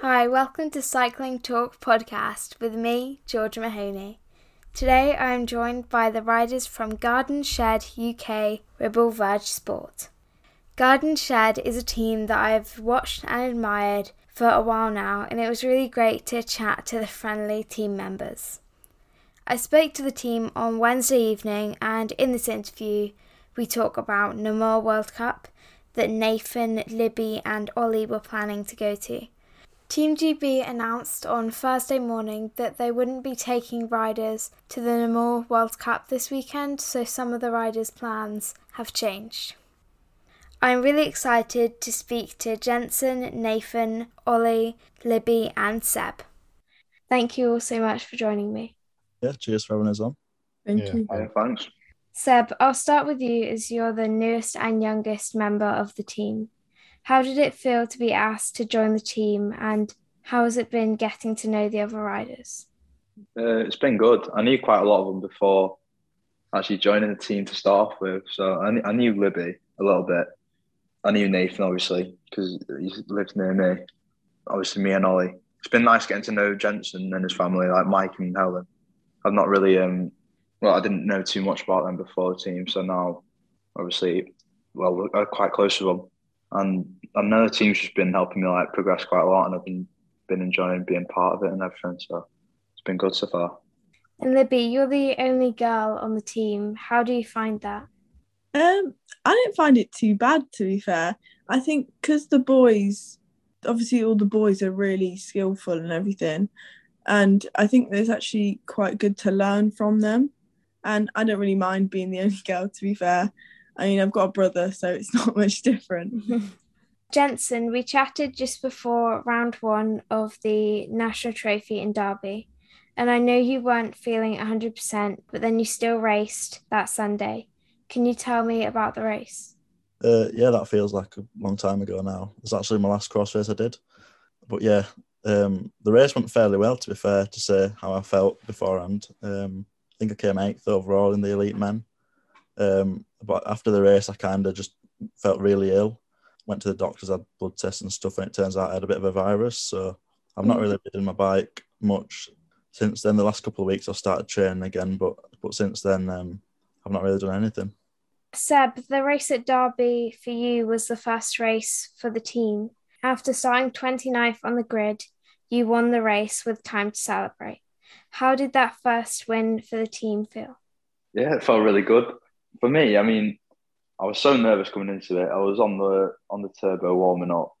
Hi, welcome to Cycling Talk podcast with me, Georgia Mahoney. Today I am joined by the riders from Garden Shed UK Ribble Verge Sport. Garden Shed is a team that I've watched and admired for a while now, and it was really great to chat to the friendly team members. I spoke to the team on Wednesday evening, and in this interview, we talk about Namur World Cup that Nathan, Libby, and Ollie were planning to go to. Team GB announced on Thursday morning that they wouldn't be taking riders to the Namur World Cup this weekend, so some of the riders' plans have changed. I'm really excited to speak to Jensen, Nathan, Ollie, Libby, and Seb. Thank you all so much for joining me. Yeah, cheers for having us on. Thank Yeah. you. Thanks. Seb, I'll start with you as you're the newest and youngest member of the team. How did it feel to be asked to join the team, and how has it been getting to know the other riders? Uh, it's been good. I knew quite a lot of them before actually joining the team to start off with. So I, I knew Libby a little bit. I knew Nathan, obviously, because he lives near me. Obviously, me and Ollie. It's been nice getting to know Jensen and his family, like Mike and Helen. I've not really, um, well, I didn't know too much about them before the team. So now, obviously, well, we're quite close with them. And I know the team's just been helping me like progress quite a lot, and I've been been enjoying being part of it and everything. So it's been good so far. And Libby, you're the only girl on the team. How do you find that? Um, I didn't find it too bad to be fair. I think because the boys, obviously, all the boys are really skillful and everything, and I think there's actually quite good to learn from them. And I don't really mind being the only girl to be fair. I mean, I've got a brother, so it's not much different. Jensen, we chatted just before round one of the National Trophy in Derby, and I know you weren't feeling 100%, but then you still raced that Sunday. Can you tell me about the race? Uh, yeah, that feels like a long time ago now. It's actually my last cross race I did. But yeah, um, the race went fairly well, to be fair, to say how I felt beforehand. Um, I think I came eighth overall in the elite men. Um, but after the race, I kind of just felt really ill. Went to the doctors, had blood tests and stuff, and it turns out I had a bit of a virus. So I've not really ridden my bike much since then. The last couple of weeks, I've started training again, but but since then, um, I've not really done anything. Seb, the race at Derby for you was the first race for the team. After starting 29th on the grid, you won the race with time to celebrate. How did that first win for the team feel? Yeah, it felt really good for me. I mean, I was so nervous coming into it. I was on the on the turbo warming up,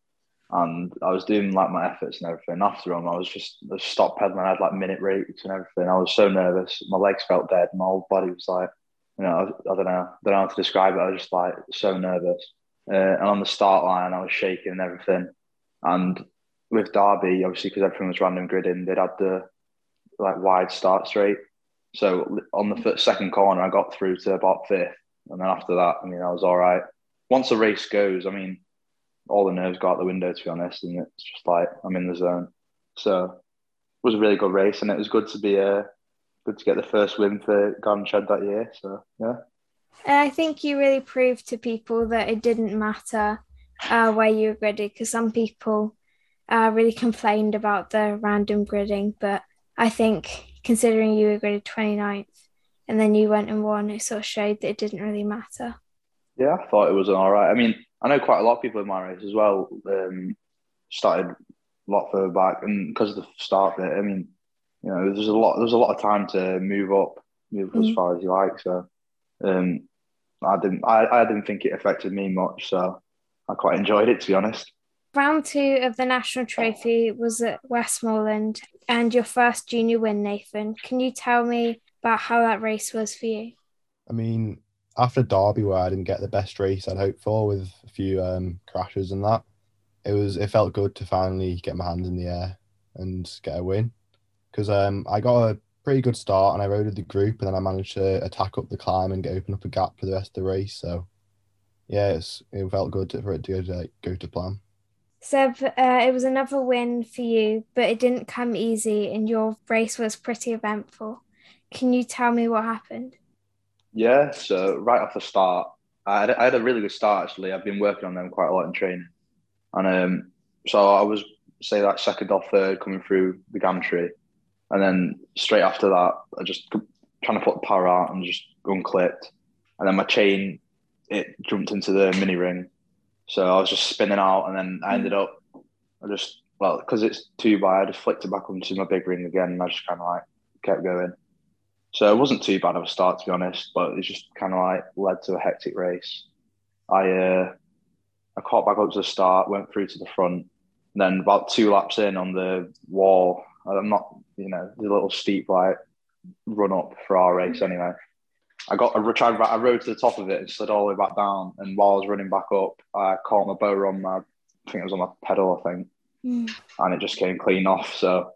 and I was doing like my efforts and everything. After them, I was just I stopped pedaling. I had like minute rates and everything. I was so nervous. My legs felt dead. My whole body was like, you know, I, I don't know, I don't know how to describe it. I was just like so nervous. Uh, and on the start line, I was shaking and everything. And with Derby, obviously, because everything was random gridding, they'd had the like wide start straight. So on the fir- second corner, I got through to about fifth, and then after that, I mean, I was all right. Once the race goes, I mean, all the nerves go out the window, to be honest, and it's just like I'm in the zone. So it was a really good race, and it was good to be uh, good to get the first win for Garden Shed that year. So yeah, And I think you really proved to people that it didn't matter uh, where you were gridded because some people uh, really complained about the random gridding. But I think considering you were gridded 29th and then you went and won, it sort of showed that it didn't really matter. yeah, I thought it was all right. I mean, I know quite a lot of people in my race as well. Um, started a lot further back, and because of the start bit, I mean, you know, there's a lot, there's a lot of time to move up, move as Mm. far as you like. So, um, I didn't, I, I didn't think it affected me much. So, I quite enjoyed it to be honest. Round two of the national trophy was at Westmorland and your first junior win, Nathan. Can you tell me about how that race was for you? I mean, after Derby, where I didn't get the best race I'd hoped for with a few um, crashes and that, it was it felt good to finally get my hands in the air and get a win. Because um, I got a pretty good start and I rode with the group, and then I managed to attack up the climb and get open up a gap for the rest of the race. So, yeah, it's, it felt good for it to go to, go to plan. Seb, uh, it was another win for you, but it didn't come easy, and your race was pretty eventful. Can you tell me what happened? Yeah. So right off the start, I had, I had a really good start actually. I've been working on them quite a lot in training, and um, so I was say like second or third coming through the gantry, and then straight after that, I just trying to put the power out and just unclipped, and then my chain it jumped into the mini ring, so I was just spinning out, and then I ended up I just well because it's two by I just flicked it back onto my big ring again, and I just kind of like kept going. So it wasn't too bad of a start to be honest, but it just kind of like led to a hectic race. I uh, I caught back up to the start, went through to the front, and then about two laps in on the wall, I'm not, you know, the little steep like run up for our race anyway. I got I tried I rode to the top of it and slid all the way back down. And while I was running back up, I caught my boa on my I think it was on my pedal, I think, Mm. and it just came clean off. So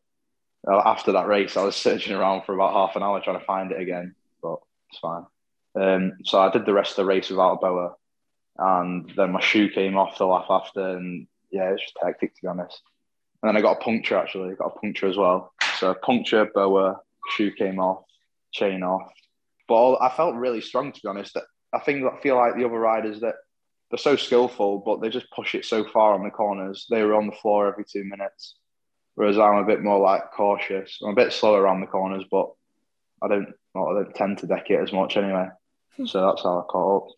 after that race, I was searching around for about half an hour trying to find it again, but it's fine. Um, so I did the rest of the race without a boa, and then my shoe came off the lap after, and yeah, it's just hectic to be honest. And then I got a puncture actually, I got a puncture as well. So puncture, boa, shoe came off, chain off. But all, I felt really strong to be honest. I think I feel like the other riders that they're so skillful, but they just push it so far on the corners. They were on the floor every two minutes, whereas I'm a bit more like cautious. I'm a bit slower around the corners, but I don't, well, I don't tend to deck it as much anyway. So that's how I caught up.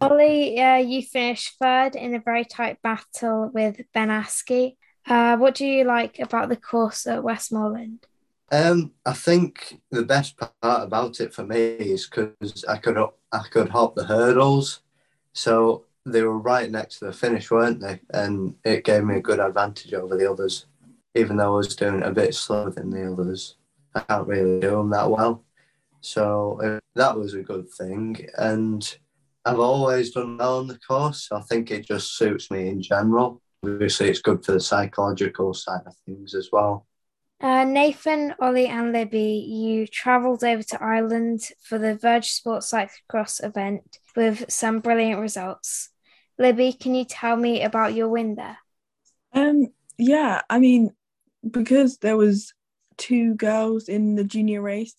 Ollie, uh, you finished third in a very tight battle with Ben Askey. Uh, what do you like about the course at Westmorland? Um, I think the best part about it for me is because I could I could hop the hurdles, so they were right next to the finish, weren't they? And it gave me a good advantage over the others, even though I was doing it a bit slower than the others. I can't really do them that well, so uh, that was a good thing. And I've always done well on the course. So I think it just suits me in general. Obviously, it's good for the psychological side of things as well. Uh, Nathan, Ollie, and Libby, you travelled over to Ireland for the Verge Sports Cyclocross event with some brilliant results. Libby, can you tell me about your win there? Um, yeah, I mean, because there was two girls in the junior race,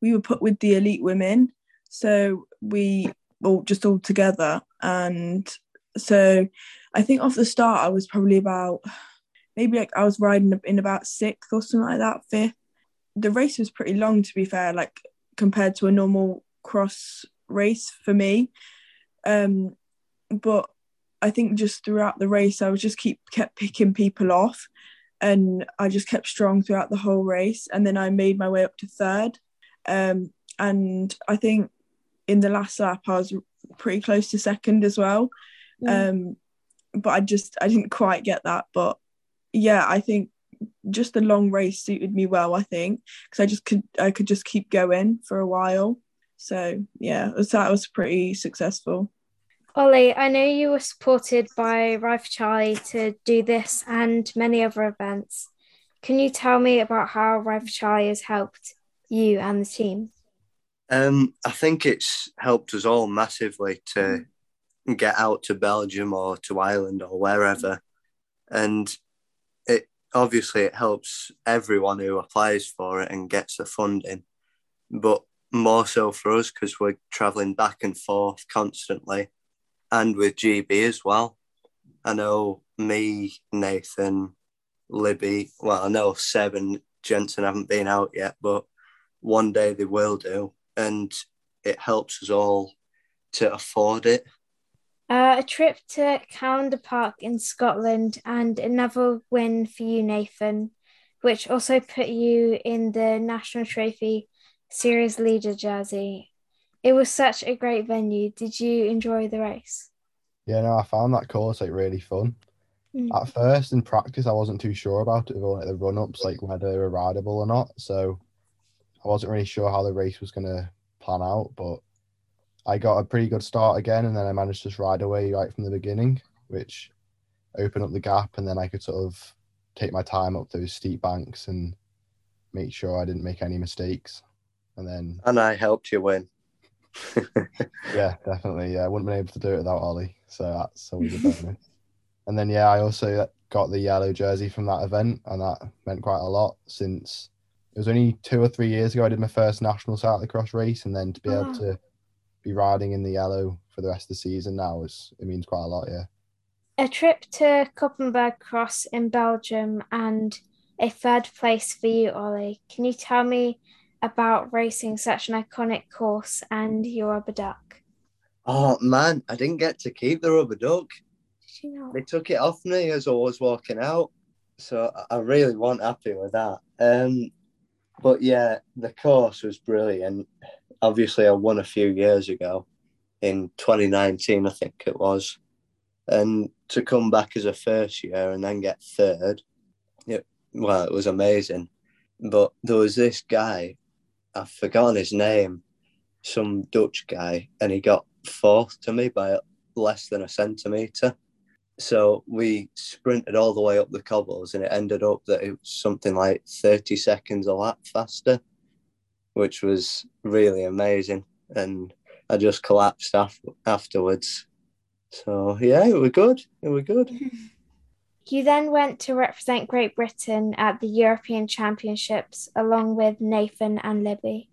we were put with the elite women, so we all just all together, and so I think off the start I was probably about maybe like I was riding in about sixth or something like that, fifth. The race was pretty long to be fair, like compared to a normal cross race for me. Um, but I think just throughout the race, I was just keep kept picking people off, and I just kept strong throughout the whole race. And then I made my way up to third, um, and I think in the last lap I was pretty close to second as well. Mm. Um, but I just I didn't quite get that. But yeah, I think just the long race suited me well. I think because I just could I could just keep going for a while. So yeah, was, that was pretty successful. Ollie, I know you were supported by for Charlie to do this and many other events. Can you tell me about how for Charlie has helped you and the team? Um, I think it's helped us all massively to get out to Belgium or to Ireland or wherever, and it obviously it helps everyone who applies for it and gets the funding, but more so for us because we're traveling back and forth constantly, and with GB as well. I know me, Nathan, Libby. Well, I know Seb and Jensen haven't been out yet, but one day they will do, and it helps us all to afford it. Uh, a trip to Callendar Park in Scotland and another win for you, Nathan, which also put you in the National Trophy Series leader jersey. It was such a great venue. Did you enjoy the race? Yeah, no, I found that course like really fun. Mm. At first, in practice, I wasn't too sure about it, like the run ups, like whether they were rideable or not. So I wasn't really sure how the race was going to plan out. But I got a pretty good start again, and then I managed to just ride away right from the beginning, which opened up the gap, and then I could sort of take my time up those steep banks and make sure I didn't make any mistakes. And then, And I helped you win. yeah, definitely. Yeah, I wouldn't have been able to do it without Ollie. So that's always a bonus. and then, yeah, I also got the yellow jersey from that event, and that meant quite a lot since it was only two or three years ago I did my first national cyclocross race, and then to be able ah. to be riding in the yellow for the rest of the season now is it means quite a lot. Yeah. A trip to Koppenberg Cross in Belgium and a third place for you, Ollie. Can you tell me about racing such an iconic course and your rubber duck? Oh man, I didn't get to keep the rubber duck. Did you know? They took it off me as I was walking out, so I really wasn't happy with that. Um, but yeah, the course was brilliant. Obviously, I won a few years ago in 2019, I think it was, and to come back as a first year and then get third, it, well, it was amazing. But there was this guy, I've forgotten his name, some Dutch guy, and he got fourth to me by less than a centimetre. So we sprinted all the way up the cobbles, and it ended up that it was something like 30 seconds a lap faster, which was really amazing. And I just collapsed af- afterwards. So yeah, it was good. It was good. You then went to represent Great Britain at the European Championships along with Nathan and Libby.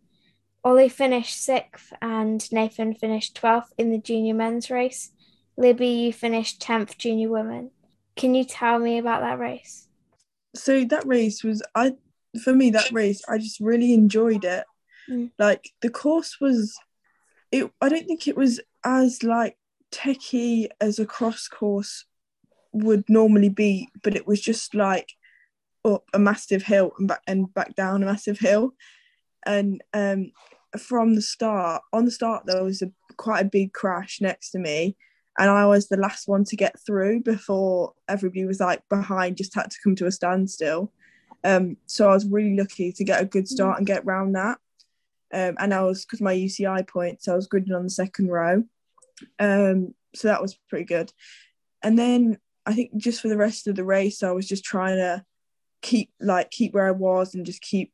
Ollie finished sixth and Nathan finished 12th in the junior men's race. Libby, you finished 10th junior women. Can you tell me about that race? So that race was I for me that race I just really enjoyed it. Mm. Like the course was it I don't think it was as like techie as a cross course would normally be, but it was just like up a massive hill and back and back down a massive hill. And um, from the start, on the start there was a quite a big crash next to me, and I was the last one to get through before everybody was like behind, just had to come to a standstill. Um, so I was really lucky to get a good start and get round that. Um, and I was because my UCI points, I was gridding on the second row. Um, so that was pretty good. And then I think just for the rest of the race, I was just trying to keep like keep where I was and just keep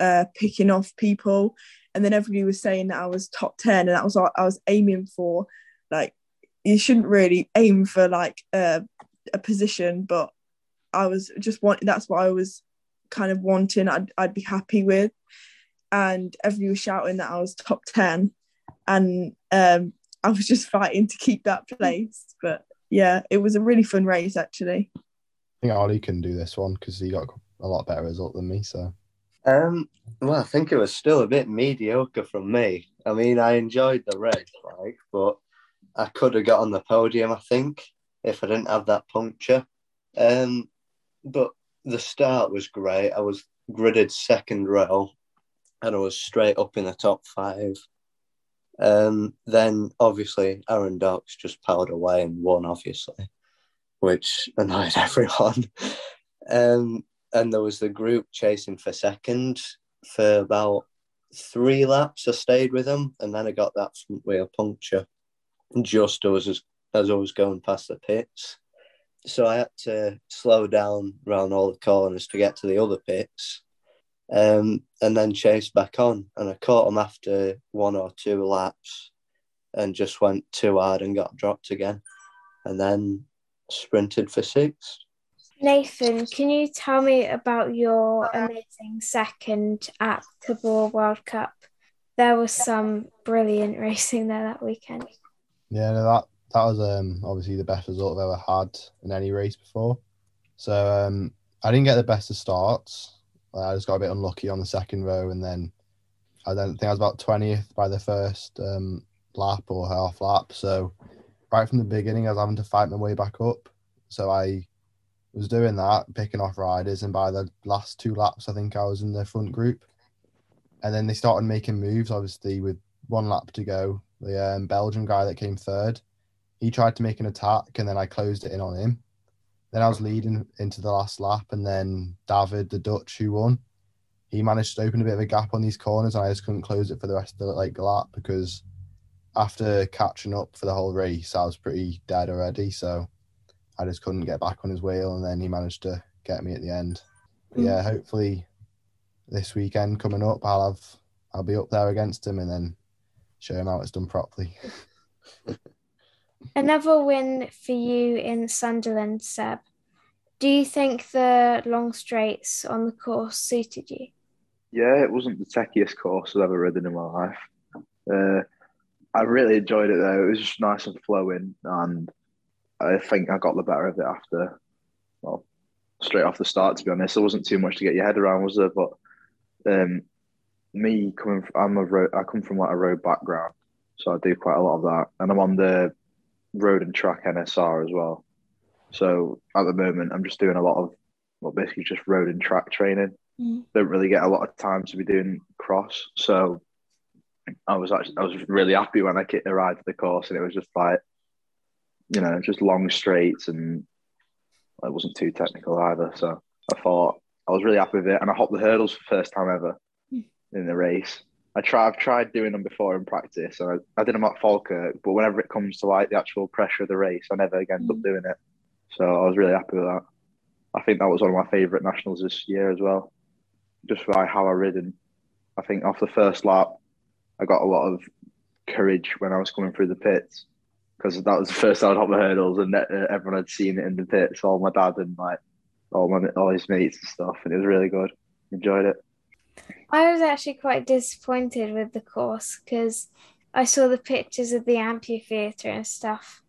uh, picking off people. And then everybody was saying that I was top ten, and that was what I was aiming for. Like you shouldn't really aim for like a, a position, but I was just wanting. That's what I was kind of wanting. I'd I'd be happy with. And everybody was shouting that I was top ten, and um, I was just fighting to keep that place. But yeah, it was a really fun race actually. I think Ollie can do this one because he got a lot better result than me. So Um, well, I think it was still a bit mediocre from me. I mean, I enjoyed the race, like, but I could have got on the podium. I think if I didn't have that puncture. Um, but the start was great. I was gridded second row, and I was straight up in the top five. Um, then obviously Aaron Dockx just powered away and won, obviously, which annoyed everyone. Um, and there was the group chasing for second for about three laps. I stayed with them, and then I got that front wheel puncture just as as I was going past the pits. So I had to slow down around all the corners to get to the other pits, um, and then chased back on. And I caught him after one or two laps, and just went too hard and got dropped again, and then sprinted for sixth. Nathan, can you tell me about your amazing second at Tabor World Cup? There was some brilliant racing there that weekend. yeah, no, that that was um obviously the best result I've ever had in any race before. So um I didn't get the best of starts. I just got a bit unlucky on the second row, and then I don't think I was about twentieth by the first um, lap or half lap. So right from the beginning, I was having to fight my way back up. So I was doing that, picking off riders, and by the last two laps, I think I was in the front group. And then they started making moves, obviously, with one lap to go. The um, Belgian guy that came third, he tried to make an attack, and then I closed it in on him. Then I was leading into the last lap, and then David, the Dutch, who won, he managed to open a bit of a gap on these corners, and I just couldn't close it for the rest of the like lap because after catching up for the whole race, I was pretty dead already. So I just couldn't get back on his wheel, and then he managed to get me at the end. Yeah, hopefully this weekend coming up, I'll have I'll be up there against him, and then show him how it's done properly. Another win for you in Sunderland, Seb. Do you think the long straights on the course suited you? Yeah, it wasn't the techiest course I've ever ridden in my life. Uh, I really enjoyed it though. It was just nice and flowing, and I think I got the better of it after, well, straight off the start. To be honest, there wasn't too much to get your head around, was there? But um, me coming, from, I'm a road, I come from like a road background, so I do quite a lot of that, and I'm on the road and track NSR as well. So at the moment, I'm just doing a lot of, well, basically just road and track training. Mm. Don't really get a lot of time to be doing cross, so I was actually I was really happy when I arrived at the course, and it was just like, you know, just long straights, and it wasn't too technical either. So I thought I was really happy with it, and I hopped the hurdles for the first time ever Mm. in the race. I try I've tried doing them before in practice, and I, I did them at Falkirk, but whenever it comes to like the actual pressure of the race, I never again end up Mm. doing it. So I was really happy with that. I think that was one of my favourite nationals this year as well, just by how I ridden. I think off the first lap, I got a lot of courage when I was coming through the pits because that was the first time I'd hop the hurdles and uh, everyone had seen it in the pits, all my dad and like all my all his mates and stuff, and it was really good. Enjoyed it. I was actually quite disappointed with the course because I saw the pictures of the amphitheatre and stuff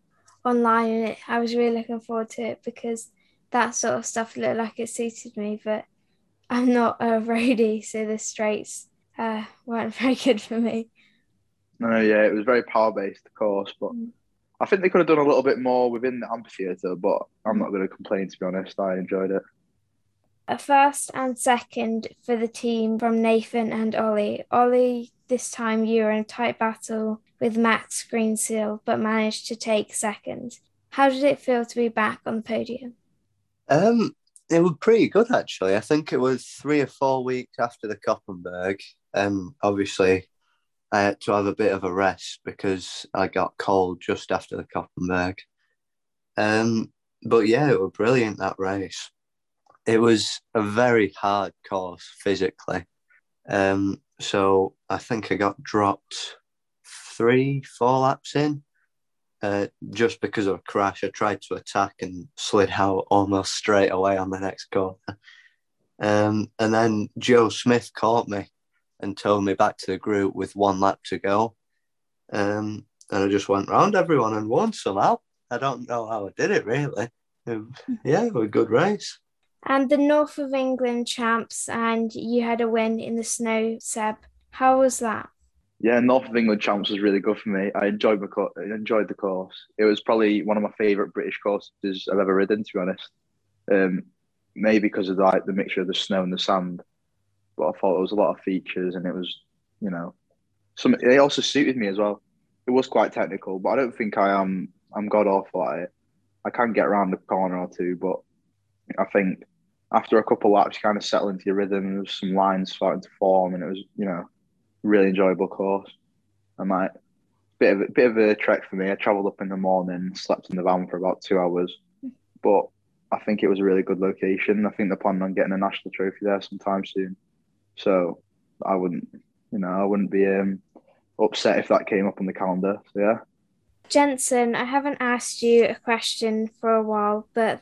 online, and it, I was really looking forward to it because that sort of stuff looked like it suited me. But I'm not a roadie, so the straights uh, weren't very good for me. No, yeah, it was very power based, of course, but Mm. I think they could have done a little bit more within the amphitheatre. But I'm not going to complain. To be honest, I enjoyed it. A first and second for the team from Nathan and Ollie. Ollie, this time you were in a tight battle with Max Greensill, but managed to take second. How did it feel to be back on the podium? Um, it was pretty good actually. I think it was three or four weeks after the Koppenberg. Um, obviously, I had to have a bit of a rest because I got cold just after the Koppenberg. Um, but yeah, it was brilliant that race. It was a very hard course physically. Um, so I think I got dropped three, four laps in uh, just because of a crash. I tried to attack and slid out almost straight away on the next corner. Um, and then Joe Smith caught me and told me back to the group with one lap to go. Um, and I just went round everyone and won somehow. I don't know how I did it really. Um, yeah, it was a good race. And the North of England champs, and you had a win in the snow, Seb. How was that? Yeah, North of England champs was really good for me. I enjoyed my co- enjoyed the course. It was probably one of my favourite British courses I've ever ridden, to be honest. Um, maybe because of like the mixture of the snow and the sand, but I thought there was a lot of features, and it was, you know, some. It also suited me as well. It was quite technical, but I don't think I am. I'm god awful at it. I can get around a corner or two, but I think after a couple laps, you kind of settle into your rhythm. There was some lines starting to form, and it was, you know, really enjoyable course. I might bit of a bit of a trek for me. I travelled up in the morning, slept in the van for about two hours, but I think it was a really good location. I think they're planning on getting a national trophy there sometime soon. So I wouldn't, you know, I wouldn't be um, upset if that came up on the calendar. So yeah. Jensen, I haven't asked you a question for a while, but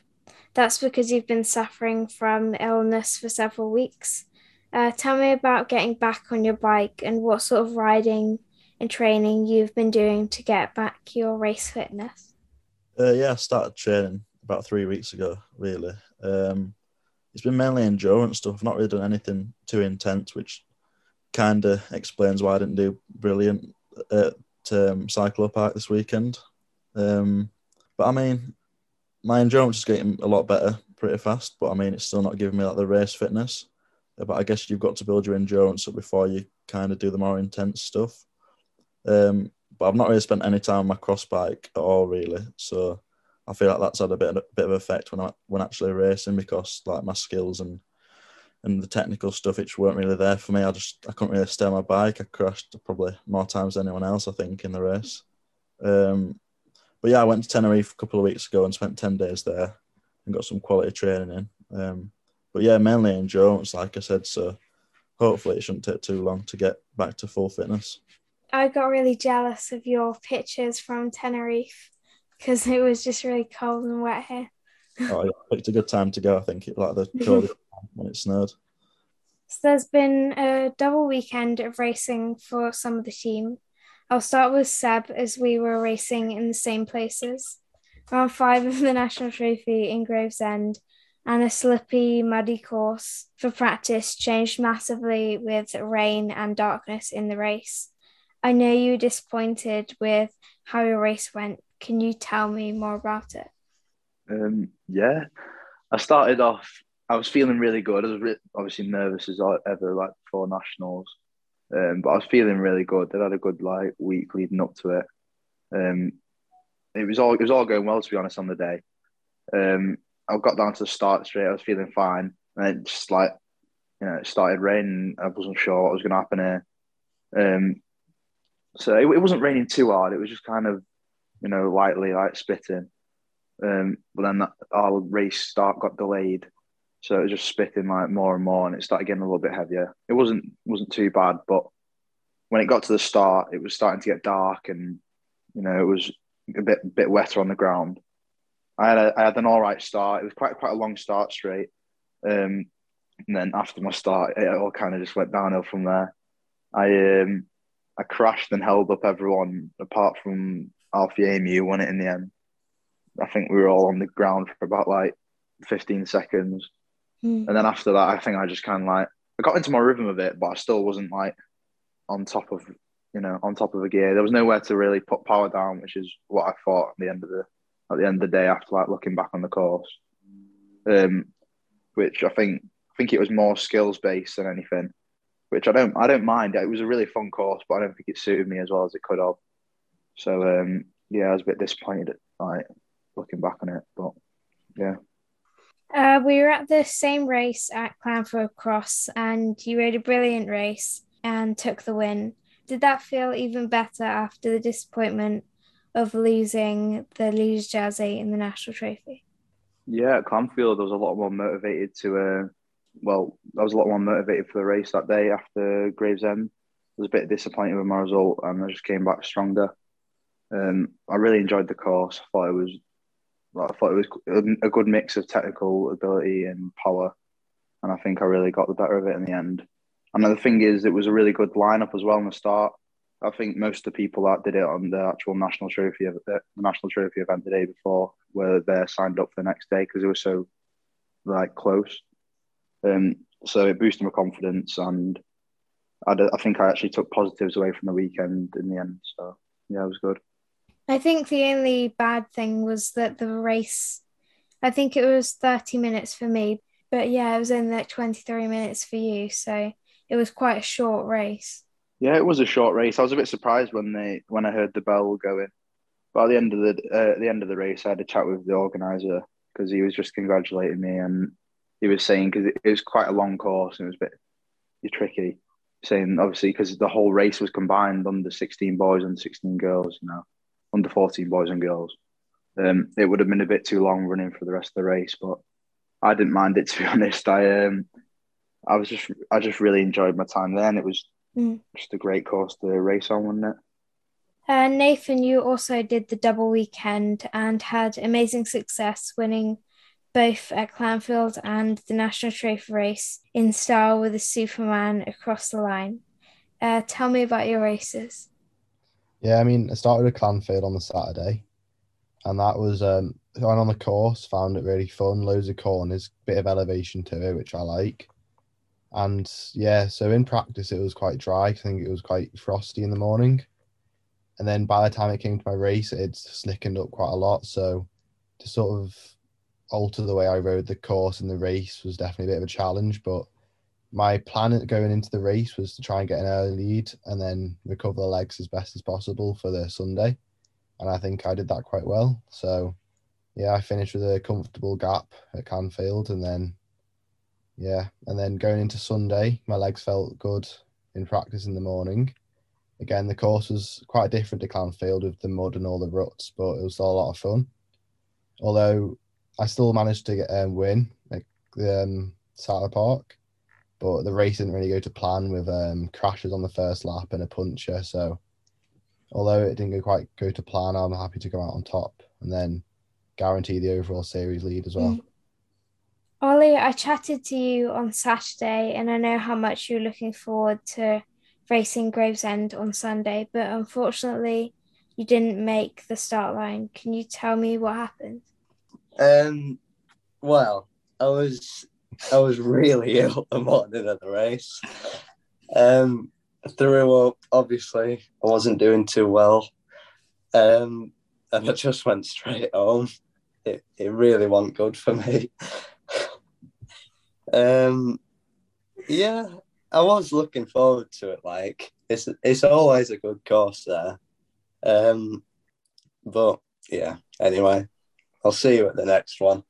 that's because you've been suffering from illness for several weeks. Uh, tell me about getting back on your bike and what sort of riding and training you've been doing to get back your race fitness. Uh, yeah, I started training about three weeks ago, really. Um, it's been mainly endurance stuff. I've not really done anything too intense, which kind of explains why I didn't do brilliant at um, Cyclo Park this weekend. Um, but I mean, my endurance is getting a lot better pretty fast, but I mean, it's still not giving me like the race fitness. Uh, But I guess you've got to build your endurance up before you kind of do the more intense stuff. Um, but I've not really spent any time on my cross bike at all, really. So I feel like that's had a bit a bit of effect when I when actually racing because like my skills and and the technical stuff which weren't really there for me. I just I couldn't really steer my bike. I crashed probably more times than anyone else I think in the race. Um, but yeah, I went to Tenerife a couple of weeks ago and spent ten days there and got some quality training in. Um, but yeah, mainly endurance, like I said. So hopefully it shouldn't take too long to get back to full fitness. I got really jealous of your pictures from Tenerife because it was just really cold and wet here. oh, yeah, picked a good time to go. I think it like the coldest when it snowed. So there's been a double weekend of racing for some of the team. I'll start with Seb as we were racing in the same places. round five of the National Trophy in Gravesend, and a slippy, muddy course for practice changed massively with rain and darkness in the race. I know you were disappointed with how your race went. Can you tell me more about it? Um, yeah, I started off. I was feeling really good. I was re- obviously nervous as ever, like before nationals, um, but I was feeling really good. I had a good like week leading up to it. Um, it was all it was all going well to be honest on the day. Um, I got down to the start straight. I was feeling fine, and it just like you know it started raining. I wasn't sure what was going to happen here. Um, so it, it wasn't raining too hard. It was just kind of you know lightly like spitting. Um, but then that, our race start got delayed, so it was just spitting like more and more, and it started getting a little bit heavier. It wasn't wasn't too bad, but when it got to the start, it was starting to get dark, and you know it was a bit bit wetter on the ground. I had a, I had an all right start. It was quite quite a long start straight, um, and then after my start, it all kind of just went downhill from there. I um, I crashed and held up everyone apart from Alfie Amy who won it in the end. I think we were all on the ground for about like 15 seconds. Mm. And then after that, I think I just kind of like, I got into my rhythm of it, but I still wasn't like on top of, you know, on top of a gear. There was nowhere to really put power down, which is what I thought at the end of the, at the end of the day after like looking back on the course. Um, which I think, I think it was more skills based than anything, which I don't, I don't mind. It was a really fun course, but I don't think it suited me as well as it could have. So um, yeah, I was a bit disappointed, at, like looking back on it, but yeah. Uh, we were at the same race at Clanfield Cross, and you rode a brilliant race and took the win. Did that feel even better after the disappointment of losing the Leaders jersey in the National Trophy? Yeah, at Clanfield, I was a lot more motivated to. Uh, well, I was a lot more motivated for the race that day after Gravesend. I was a bit disappointed with my result, and I just came back stronger. Um, I really enjoyed the course. I thought it was I thought it was a good mix of technical ability and power, and I think I really got the better of it in the end. And the thing is, it was a really good lineup as well in the start. I think most of the people that did it on the actual national trophy, the national trophy event the day before, were there signed up for the next day because it was so like close. Um, so it boosted my confidence, and I, I think I actually took positives away from the weekend in the end. So yeah, it was good. I think the only bad thing was that the race, I think it was 30 minutes for me, but yeah, it was only like 23 minutes for you. So it was quite a short race. Yeah, it was a short race. I was a bit surprised when they when I heard the bell going. But at the end of the uh, at the end of the race, I had a chat with the organizer because he was just congratulating me and he was saying because it, it, was quite a long course and it was a bit tricky. Saying obviously because the whole race was combined under 16 boys and 16 girls, you know under 14 boys and girls. Um, it would have been a bit too long running for the rest of the race, but I didn't mind it to be honest. I um, I was just I just really enjoyed my time there, and it was mm. just a great course to race on, wasn't it? Uh, Nathan, you also did the double weekend and had amazing success, winning both at Clanfield and the National Trophy race in style with a Superman across the line. Uh, tell me about your races. Yeah, I mean, I started at Clanfield on the Saturday, and that was um, on the course. Found it really fun. Loads of corners, bit of elevation to it, which I like. And yeah, so in practice it was quite dry. I think it was quite frosty in the morning, and then by the time it came to my race, it slickened up quite a lot. So to sort of alter the way I rode the course and the race was definitely a bit of a challenge, but my plan going into the race was to try and get an early lead and then recover the legs as best as possible for the Sunday. And I think I did that quite well. So, yeah, I finished with a comfortable gap at Clanfield. And then, yeah, and then going into Sunday, my legs felt good in practice in the morning. Again, the course was quite different to Clanfield with the mud and all the ruts, but it was still a lot of fun. Although I still managed to get um, win at the um, Saddle Park but the race didn't really go to plan with um, crashes on the first lap and a puncher. So although it didn't go quite go to plan, I'm happy to go out on top and then guarantee the overall series lead as well. Mm. Ollie, I chatted to you on Saturday, and I know how much you're looking forward to racing Gravesend on Sunday, but unfortunately, you didn't make the start line. Can you tell me what happened? Um, well, I was I was really ill the morning of the race. Um, threw up. Obviously, I wasn't doing too well. Um, and I just went straight home. It it really wasn't good for me. um, yeah, I was looking forward to it. Like it's it's always a good course there. Um, but yeah. Anyway, I'll see you at the next one.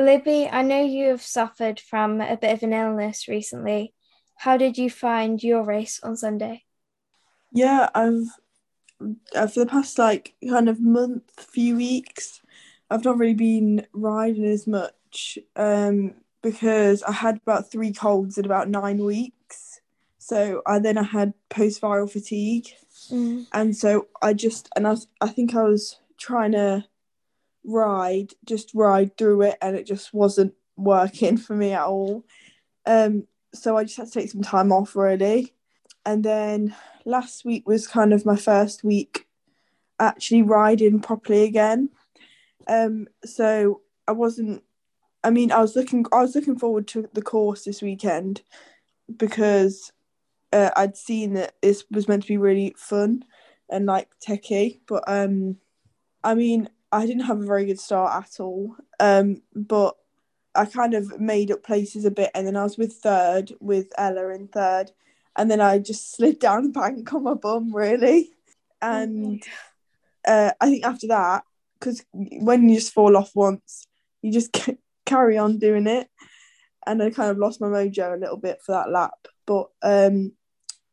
Libby, I know you have suffered from a bit of an illness recently. How did you find your race on Sunday? Yeah, I've uh, for the past like kind of month, few weeks, I've not really been riding as much um, because I had about three colds in about nine weeks. So I then I had post viral fatigue, Mm. and so I just and I was, I think I was trying to ride, just ride through it, and it just wasn't working for me at all. Um, so I just had to take some time off really, and then last week was kind of my first week actually riding properly again. Um, so I wasn't. I mean, I was looking. I was looking forward to the course this weekend because uh, I'd seen that this was meant to be really fun and like techie, but um, I mean, I didn't have a very good start at all. Um, but I kind of made up places a bit, and then I was with third with Ella in third, and then I just slid down the bank on my bum really, and uh, I think after that, because when you just fall off once, you just c- carry on doing it, and I kind of lost my mojo a little bit for that lap, but um,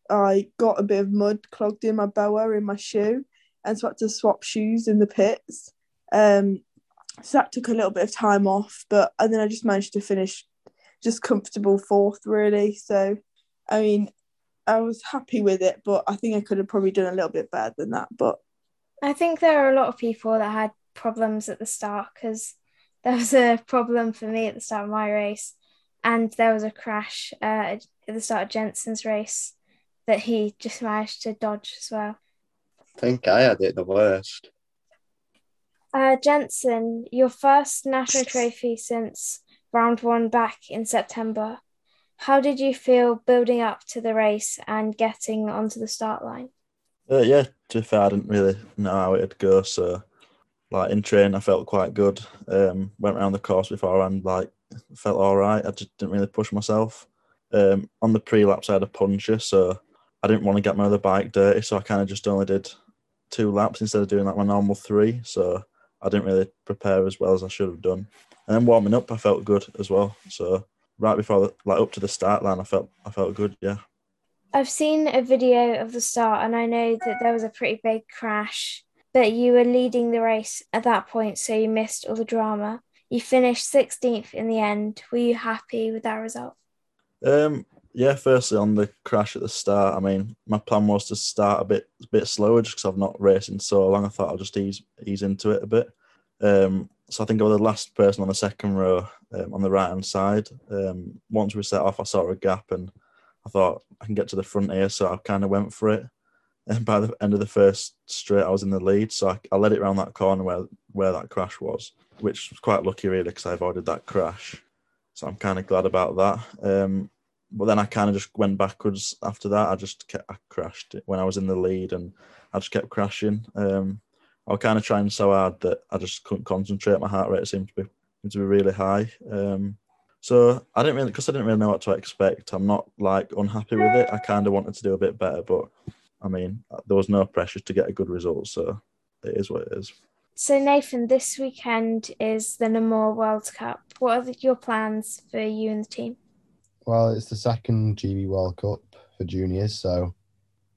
I got a bit of mud clogged in my boa in my shoe, and so I had to swap shoes in the pits. Um, so that took a little bit of time off, but and then I just managed to finish just comfortable fourth, really. So, I mean, I was happy with it, but I think I could have probably done a little bit better than that. But I think there are a lot of people that had problems at the start because there was a problem for me at the start of my race, and there was a crash uh, at the start of Jensen's race that he just managed to dodge as well. I think I had it the worst. Uh, Jensen, your first national trophy since round one back in September. How did you feel building up to the race and getting onto the start line? Uh, yeah, to be fair, I didn't really know how it'd go. So, like in training, I felt quite good. Um, went around the course before and like felt all right. I just didn't really push myself. Um, on the pre laps, I had a puncher, so I didn't want to get my other bike dirty. So I kind of just only did two laps instead of doing like my normal three. So I didn't really prepare as well as I should have done. And then warming up, I felt good as well. So right before, the, like up to the start line, I felt I felt good. Yeah. I've seen a video of the start, and I know that there was a pretty big crash, but you were leading the race at that point, so you missed all the drama. You finished 16th in the end. Were you happy with that result? Um, yeah, firstly on the crash at the start, I mean, my plan was to start a bit a bit slower just because I've not racing so long. I thought I'll just ease ease into it a bit. Um, so I think I was the last person on the second row um, on the right hand side. Um, once we set off, I saw a gap and I thought I can get to the front here, so I kind of went for it. And by the end of the first straight, I was in the lead, so I, I led it around that corner where where that crash was, which was quite lucky really because I avoided that crash. So I'm kind of glad about that. Um, but then I kind of just went backwards after that. I just kept, I crashed when I was in the lead, and I just kept crashing. Um, I was kind of trying so hard that I just couldn't concentrate. My heart rate seemed to be seemed to be really high. Um, so I didn't really because I didn't really know what to expect. I'm not like unhappy with it. I kind of wanted to do a bit better, but I mean there was no pressure to get a good result, so it is what it is. So, Nathan, this weekend is the Namur World Cup. What are your plans for you and the team? Well, it's the second GB World Cup for juniors, so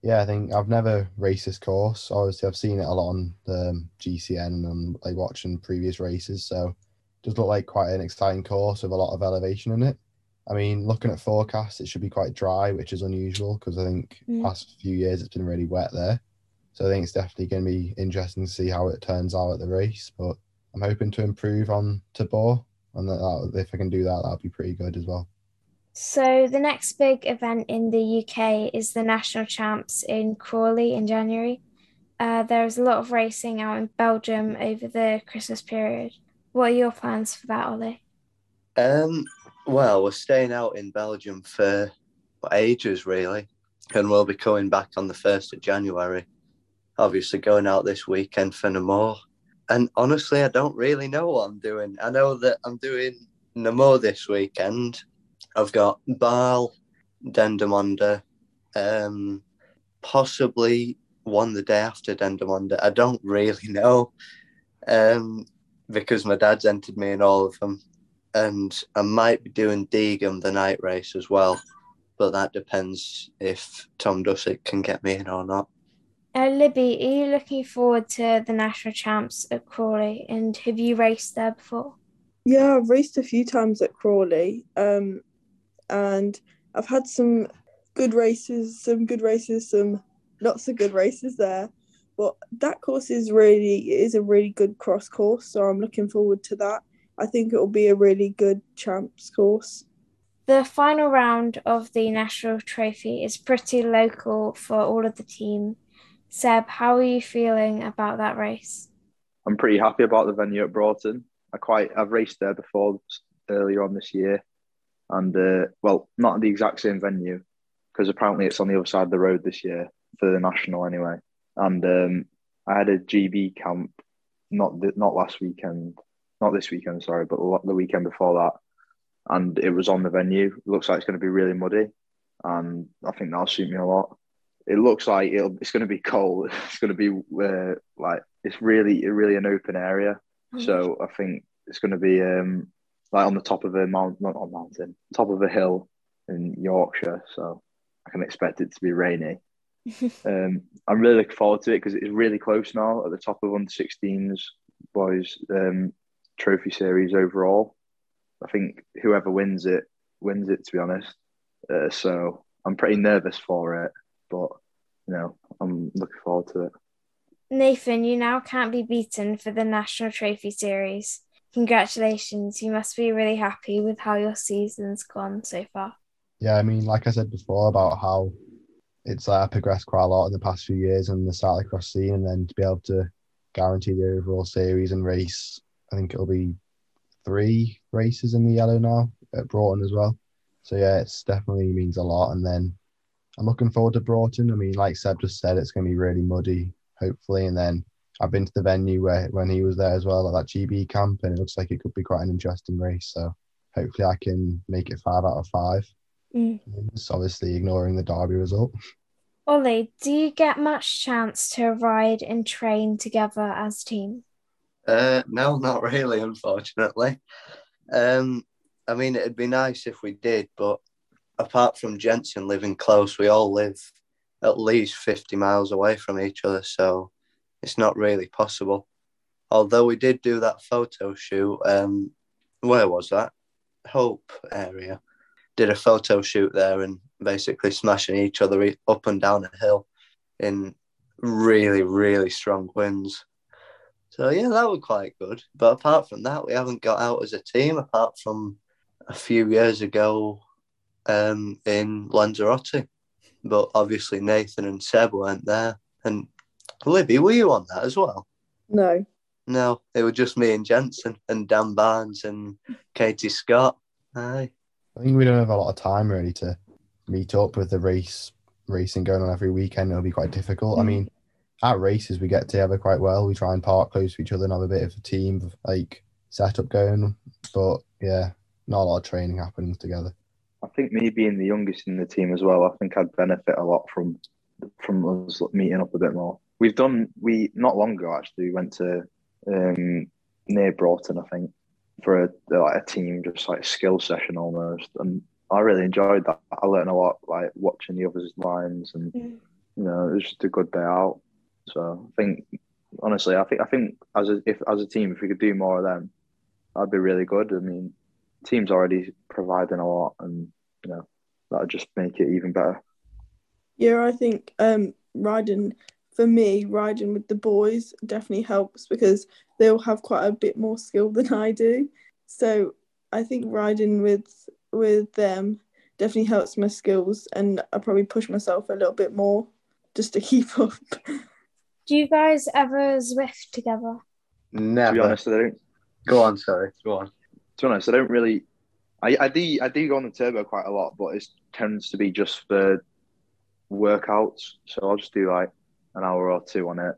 yeah, I think I've never raced this course. Obviously, I've seen it a lot on the um, GCN and like watching previous races, so it does look like quite an exciting course with a lot of elevation in it. I mean, looking at forecasts, it should be quite dry, which is unusual because I think Mm. past few years it's been really wet there. So I think it's definitely going to be interesting to see how it turns out at the race. But I'm hoping to improve on Tabor, and that, that if I can do that, that'll be pretty good as well. So, the next big event in the UK is the National Champs in Crawley in January. uh, there is a lot of racing out in Belgium over the Christmas period. What are your plans for that, Ollie? Um, well, we're staying out in Belgium for ages, really, and we'll be coming back on the 1st of January. Obviously, going out this weekend for Namur. And honestly, I don't really know what I'm doing. I know that I'm doing Namur this weekend. I've got Basle, Dendermonde, um, possibly one the day after Dendermonde. I don't really know um, because my dad's entered me in all of them. And I might be doing Diegem the night race as well, but that depends if Tom Dussick can get me in or not. Uh, Libby, are you looking forward to the national champs at Crawley? And have you raced there before? Yeah, I've raced a few times at Crawley, um, and I've had some good races, some good races, some not so good races there. But that course is really is a really good cross course, so I'm looking forward to that. I think it will be a really good champs course. The final round of the national trophy is pretty local for all of the team. Seb, how are you feeling about that race? I'm pretty happy about the venue at Broughton. I quite I've raced there before earlier on this year, and uh, well, not the exact same venue because apparently it's on the other side of the road this year for the national anyway. And um, I had a GB camp, not the, not last weekend, not this weekend, sorry, but the weekend before that, and it was on the venue. It looks like it's going to be really muddy, and I think that'll suit me a lot. It looks like it'll, it's going to be cold. It's going to be uh, like it's really really an open area, mm-hmm. so I think it's going to be um, like on the top of a mountain, not on mountain, top of a hill in Yorkshire. So I can expect it to be rainy. um, I'm really looking forward to it because it's really close now at the top of under 16s boys um, trophy series overall. I think whoever wins it wins it. To be honest, uh, so I'm pretty nervous for it, but you know I'm looking forward to it. Nathan, you now can't be beaten for the National Trophy Series. Congratulations! You must be really happy with how your season's gone so far. Yeah, I mean, like I said before about how it's uh, progressed quite a lot in the past few years in the cyclocross scene, and then to be able to guarantee the overall series and race, I think it'll be three races in the yellow now at Broughton as well. So yeah, it's definitely means a lot. And then I'm looking forward to Broughton. I mean, like Seb just said, it's going to be really muddy, hopefully. And then I've been to the venue where when he was there as well at that GB camp, and it looks like it could be quite an interesting race. So hopefully I can make it five out of five. Mm. It's obviously ignoring the Derby result. Ollie, do you get much chance to ride and train together as team? Uh, no, not really, unfortunately. Um, I mean, it'd be nice if we did, but apart from Jensen living close, we all live at least 50 miles away from each other, so it's not really possible. Although we did do that photo shoot, um, where was that? Hope area did a photo shoot there and basically smashing each other up and down a hill in really, really strong winds. So yeah, that was quite good. But apart from that, we haven't got out as a team apart from a few years ago um, in Lanzarote. But obviously Nathan and Seb weren't there. And Libby, were you on that as well? No. No, it was just me and Jensen and Dan Barnes and Katie Scott. Aye. I think we don't have a lot of time really to meet up with the race racing going on every weekend. It'll be quite difficult. Mm. I mean, at races we get together quite well. We try and park close to each other and have a bit of a team like setup going. But yeah, not a lot of training happening together. I think me being the youngest in the team as well, I think I'd benefit a lot from from us meeting up a bit more. We've done we not long ago actually we went to um, near Broughton, I think, for a like a team just like skill session almost, and I really enjoyed that. I learned a lot like watching the others' lines, and mm. you know it was just a good day out. So I think honestly, I think I think as a, if as a team, if we could do more of them, that'd be really good. I mean, teams already providing a lot, and you know that'd just make it even better. Yeah, I think um, riding for me, riding with the boys definitely helps because they'll have quite a bit more skill than I do. So I think riding with with them definitely helps my skills and I probably push myself a little bit more just to keep up. Do you guys ever Zwift together? Never. To be honest, I don't. Go on, sorry. Go on. To be honest, I don't really. I, I do I do go on the turbo quite a lot, but it tends to be just for workouts. So I'll just do like an hour or two on it.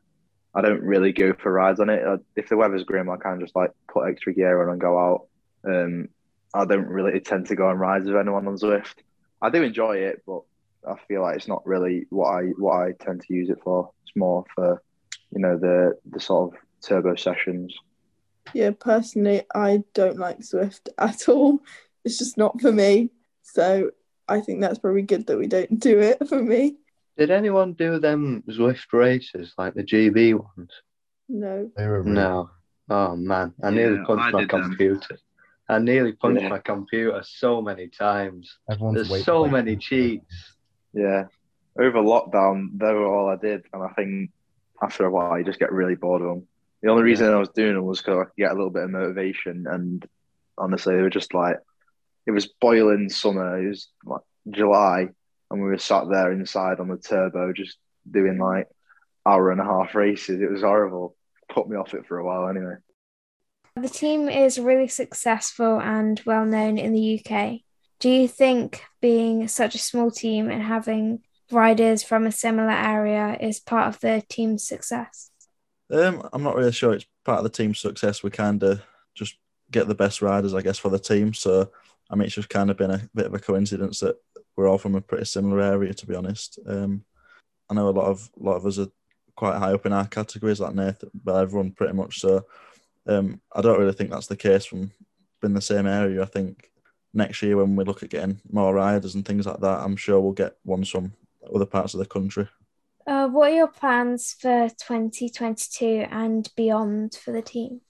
I don't really go for rides on it. If the weather's grim, I of just like put extra gear on and go out. Um, I don't really tend to go on rides with anyone on Zwift. I do enjoy it, but I feel like it's not really what I what I tend to use it for. It's more for you know the the sort of turbo sessions. Yeah, personally, I don't like Zwift at all. It's just not for me. So I think that's probably good that we don't do it for me. Did anyone do them Zwift races like the GB ones? No. They were really- No. Oh man, I nearly Yeah, punched I my did them. computer. I nearly punched Yeah. my computer so many times. Everyone's There's so many cheats. Yeah, over lockdown, they were all I did, and I think after a while, you just get really bored of them. The only reason I was doing them was because I could get a little bit of motivation, and honestly, they were just like it was boiling summer. It was like July, and we were sat there inside on the turbo, just doing like hour and a half races. It was horrible. Put me off it for a while, anyway. The team is really successful and well known in the UK. Do you think being such a small team and having riders from a similar area is part of the team's success? Um, I'm not really sure it's part of the team's success. We kind of just get the best riders, I guess, for the team. So, I mean, it's just kind of been a bit of a coincidence that we're all from a pretty similar area, to be honest. Um, I know a lot of a lot of us are quite high up in our categories, like Nathan, but everyone pretty much. So, um, I don't really think that's the case from being the same area. I think next year when we look at getting more riders and things like that, I'm sure we'll get ones from other parts of the country. Uh, what are your plans for 2022 and beyond for the team?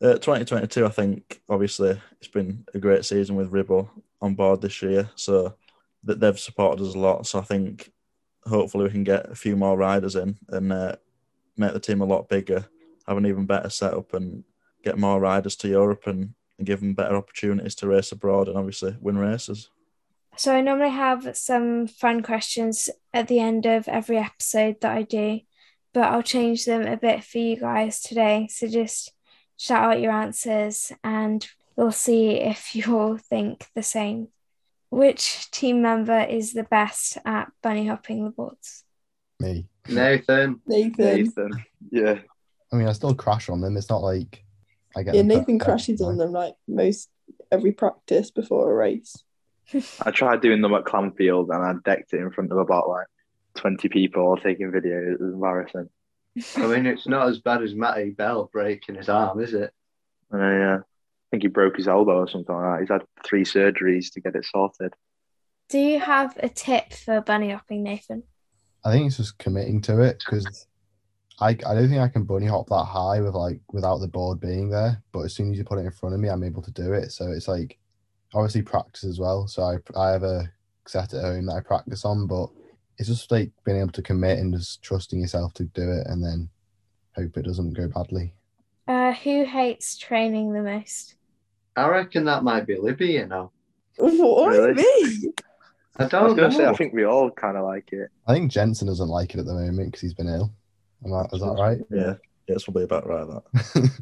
Uh, 2022, I think obviously it's been a great season with Ribble on board this year, so that they've supported us a lot. So I think hopefully we can get a few more riders in and uh, make the team a lot bigger, have an even better setup, and get more riders to Europe and, and give them better opportunities to race abroad and obviously win races. So, I normally have some fun questions at the end of every episode that I do, but I'll change them a bit for you guys today. So, just shout out your answers and we'll see if you all think the same. Which team member is the best at bunny hopping the boards? Me. Nathan, Nathan. Nathan, yeah, I mean, I still crash on them. It's not like I get Yeah, Nathan perfect, crashes on them like most every practice before a race. I tried doing them at Clanfield and I decked it in front of about like 20 people all taking videos. It was embarrassing. I mean, it's not as bad as Matty Bell breaking his arm, is it? And I, uh, I think he broke his elbow or something like that. He's had three surgeries to get it sorted. Do you have a tip for bunny hopping, Nathan? I think it's just committing to it because I, I don't think I can bunny hop that high with like without the board being there. But as soon as you put it in front of me, I'm able to do it. So it's like obviously practice as well. So I I have a set at home that I practice on, but it's just like being able to commit and just trusting yourself to do it, and then hope it doesn't go badly. Uh, who hates training the most? I reckon that might be Libby, you know. What? Really? Me? I I was don't going to say. I think we all kind of like it. I think Jensen doesn't like it at the moment because he's been ill. Am I, is that right? Yeah, yeah, it's probably about right that.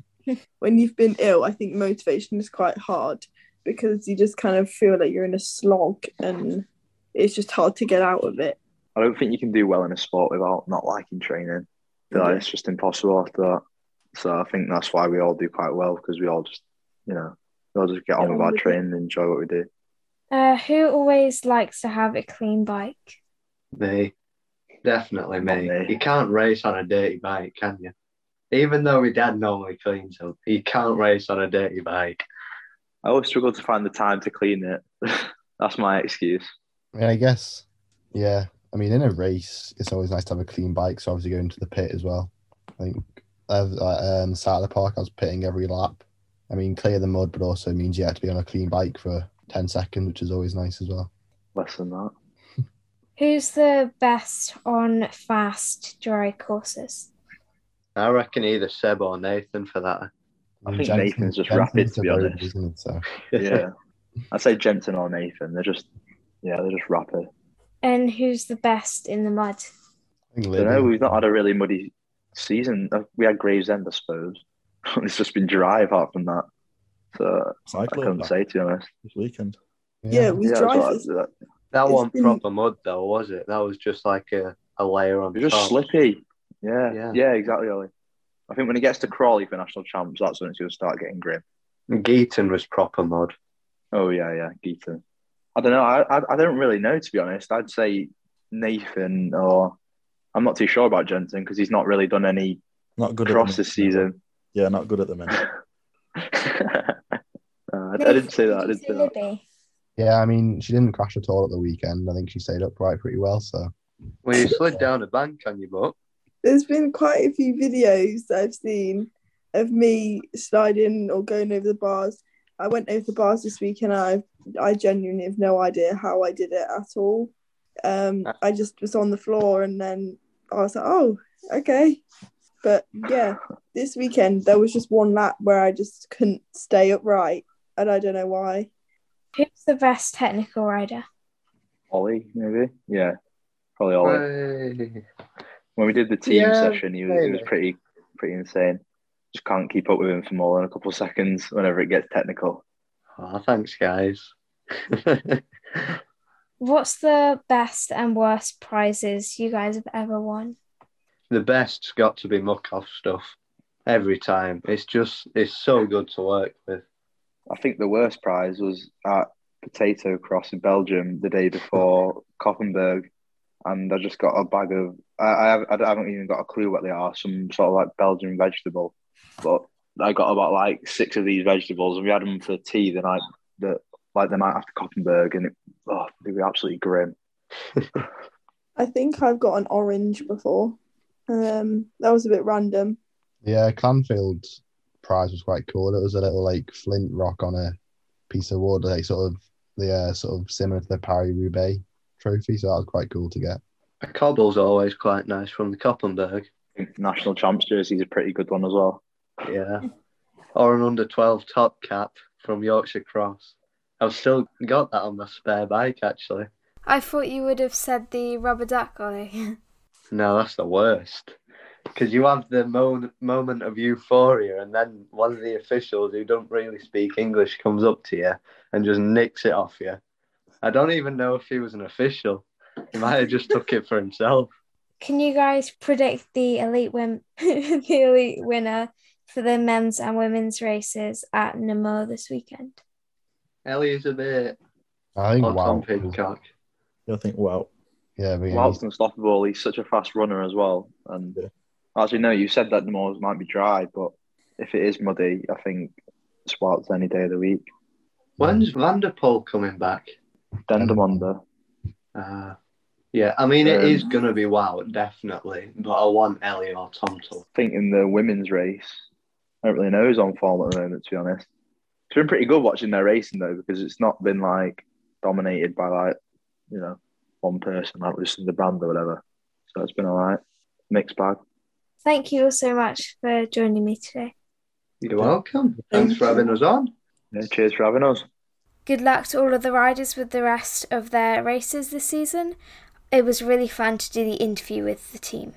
When you've been ill, I think motivation is quite hard because you just kind of feel like you're in a slog and it's just hard to get out of it. I don't think you can do well in a sport without not liking training. I feel like Yeah. it's just impossible after that. So I think that's why we all do quite well because we all just, you know, we all just get on Get with our with training and enjoy what we do. Uh, who always likes to have a clean bike? Me. Definitely me. Me. You can't race on a dirty bike, can you? Even though my dad normally cleans them, you can't race on a dirty bike. I always struggle to find the time to clean it. that's my excuse. I I guess, yeah. I mean, in a race, it's always nice to have a clean bike. So obviously going to the pit as well. I think uh, um, the start of the park, I was pitting every lap. I mean, clear the mud, but also means you have to be on a clean bike for ten seconds, which is always nice as well. Less than that. Who's the best on fast dry courses? I reckon either Seb or Nathan for that. I mean, think Jensen- Nathan's just Jensen's rapid, to be the road, honest. isn't it? So Yeah. I'd say Jensen or Nathan. They're just, yeah, they're just rapid. And who's the best in the mud? I think I don't know. We've not had a really muddy season. Uh, We had Gravesend, I suppose. it's just been dry apart from that. So I Cycling couldn't back say to be honest. this weekend. Yeah, it was Yeah, dry. that's for- That one been- proper mud though, was it? That was just like a, a layer on it was just top. slippy. Yeah, Yeah. yeah, exactly, Ollie. I think when it gets to Crawley for national champs, that's when it's going to start getting grim. Geaton was proper mud. Oh yeah, yeah, Geeta. I don't know. I, I I don't really know to be honest. I'd say Nathan or I'm not too sure about Jensen because he's not really done any Not good cross at the this season. Yeah, not good at the minute. Uh, I, I didn't say that. I didn't say that. Yeah, I mean, she didn't crash at all at the weekend. I think she stayed upright pretty well. So Well, you slid down a bank on your butt. There's been quite a few videos that I've seen of me sliding or going over the bars. I went over the bars this week and I I genuinely have no idea how I did it at all. Um, I just was on the floor and then I was like, oh, okay. But yeah, this weekend there was just one lap where I just couldn't stay upright and I don't know why. Who's the best technical rider? Ollie, maybe. Yeah, probably Ollie. Hey. when we did the team Yeah, session, he was, he was pretty pretty insane. Just can't keep up with him for more than a couple of seconds whenever it gets technical. Oh, thanks, guys. What's the best and worst prizes you guys have ever won? the best's got to be Muc-Off stuff every time. It's just it's so good to work with. I think the worst prize was at Potato Cross in Belgium the day before Koppenberg, and I just got a bag of. I, I, have, I haven't even got a clue what they are. Some sort of like Belgian vegetable, but I got about like six of these vegetables, and we had them for tea the night that like the night after Koppenberg, and it, oh, they were absolutely grim. I think I've got an orange before. Um, that was a bit random. yeah, Clanfield's prize was quite cool. It was a little like flint rock on a piece of wood, like sort of the uh, sort of similar to the Paris Roubaix trophy. So that was quite cool to get. A cobble's always quite nice from the Koppenberg. National champs jersey is a pretty good one as well. Yeah. or an under 12 top cap from Yorkshire Cross. I've still got that on my spare bike actually. I thought you would have said the rubber duck, Ollie. No, that's the worst. Because you have the mo- moment of euphoria, and then one of the officials who don't really speak English comes up to you and just nicks it off you. I don't even know if he was an official. He might have just took it for himself. Can you guys predict the elite win the elite winner for the men's and women's races at Namur this weekend? Ellie's a bit I think or Wout, Tom Pidcock. I think Wout. yeah, but yeah, Wout's unstoppable. He's such a fast runner as well. And Yeah. actually, no, you said that the moors might be dry, but if it is muddy, I think Swart's any day of the week. When's Van der Poel coming back? Dendermonde. Uh, yeah, I mean, it Um, is going to be Wout, definitely. But I want Ellie or Tom to. I think in the women's race, I don't really know who's on form at the moment, to be honest. It's been pretty good watching their racing though, because it's not been like dominated by like, you know, one person like Lucinda Brand or whatever. So it's been all right. Mixed bag. Thank you all so much for joining me today. You're welcome. Thanks for having us on. Yeah, cheers for having us. Good luck to all of the riders with the rest of their races this season. It was really fun to do the interview with the team.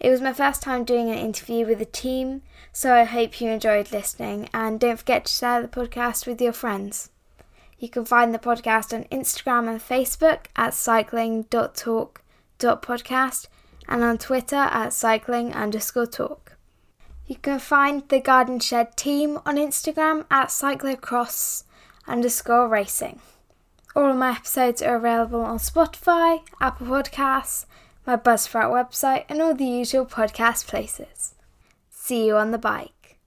It was my first time doing an interview with a team, so I hope you enjoyed listening and don't forget to share the podcast with your friends. You can find the podcast on Instagram and Facebook at cycling.talk.podcast and on Twitter at cycling underscore talk. You can find the Garden Shed team on Instagram at cyclocross underscore racing. All of my episodes are available on Spotify, Apple Podcasts, my Buzzsprout website, and all the usual podcast places. See you on the bike.